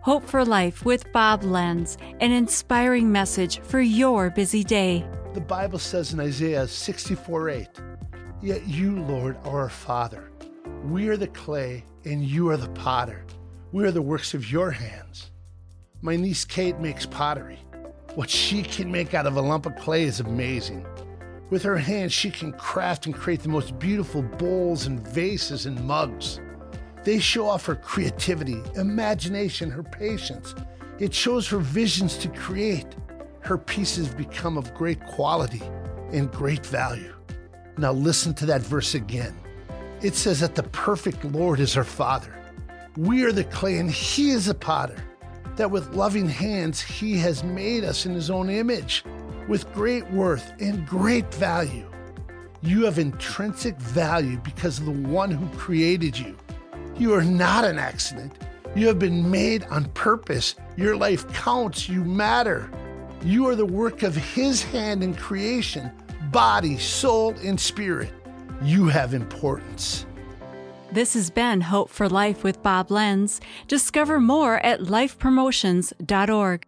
Hope for Life with Bob Lenz, an inspiring message for your busy day. The Bible says in Isaiah 64 8, Yet you, Lord, are our Father. We are the clay, and you are the potter. We are the works of your hands. My niece Kate makes pottery. What she can make out of a lump of clay is amazing. With her hands, she can craft and create the most beautiful bowls and vases and mugs. They show off her creativity, imagination, her patience. It shows her visions to create. Her pieces become of great quality and great value. Now, listen to that verse again. It says that the perfect Lord is our Father. We are the clay and He is the potter. That with loving hands, He has made us in His own image with great worth and great value. You have intrinsic value because of the one who created you. You are not an accident. You have been made on purpose. Your life counts. You matter. You are the work of His hand in creation, body, soul, and spirit. You have importance. This has been Hope for Life with Bob Lenz. Discover more at lifepromotions.org.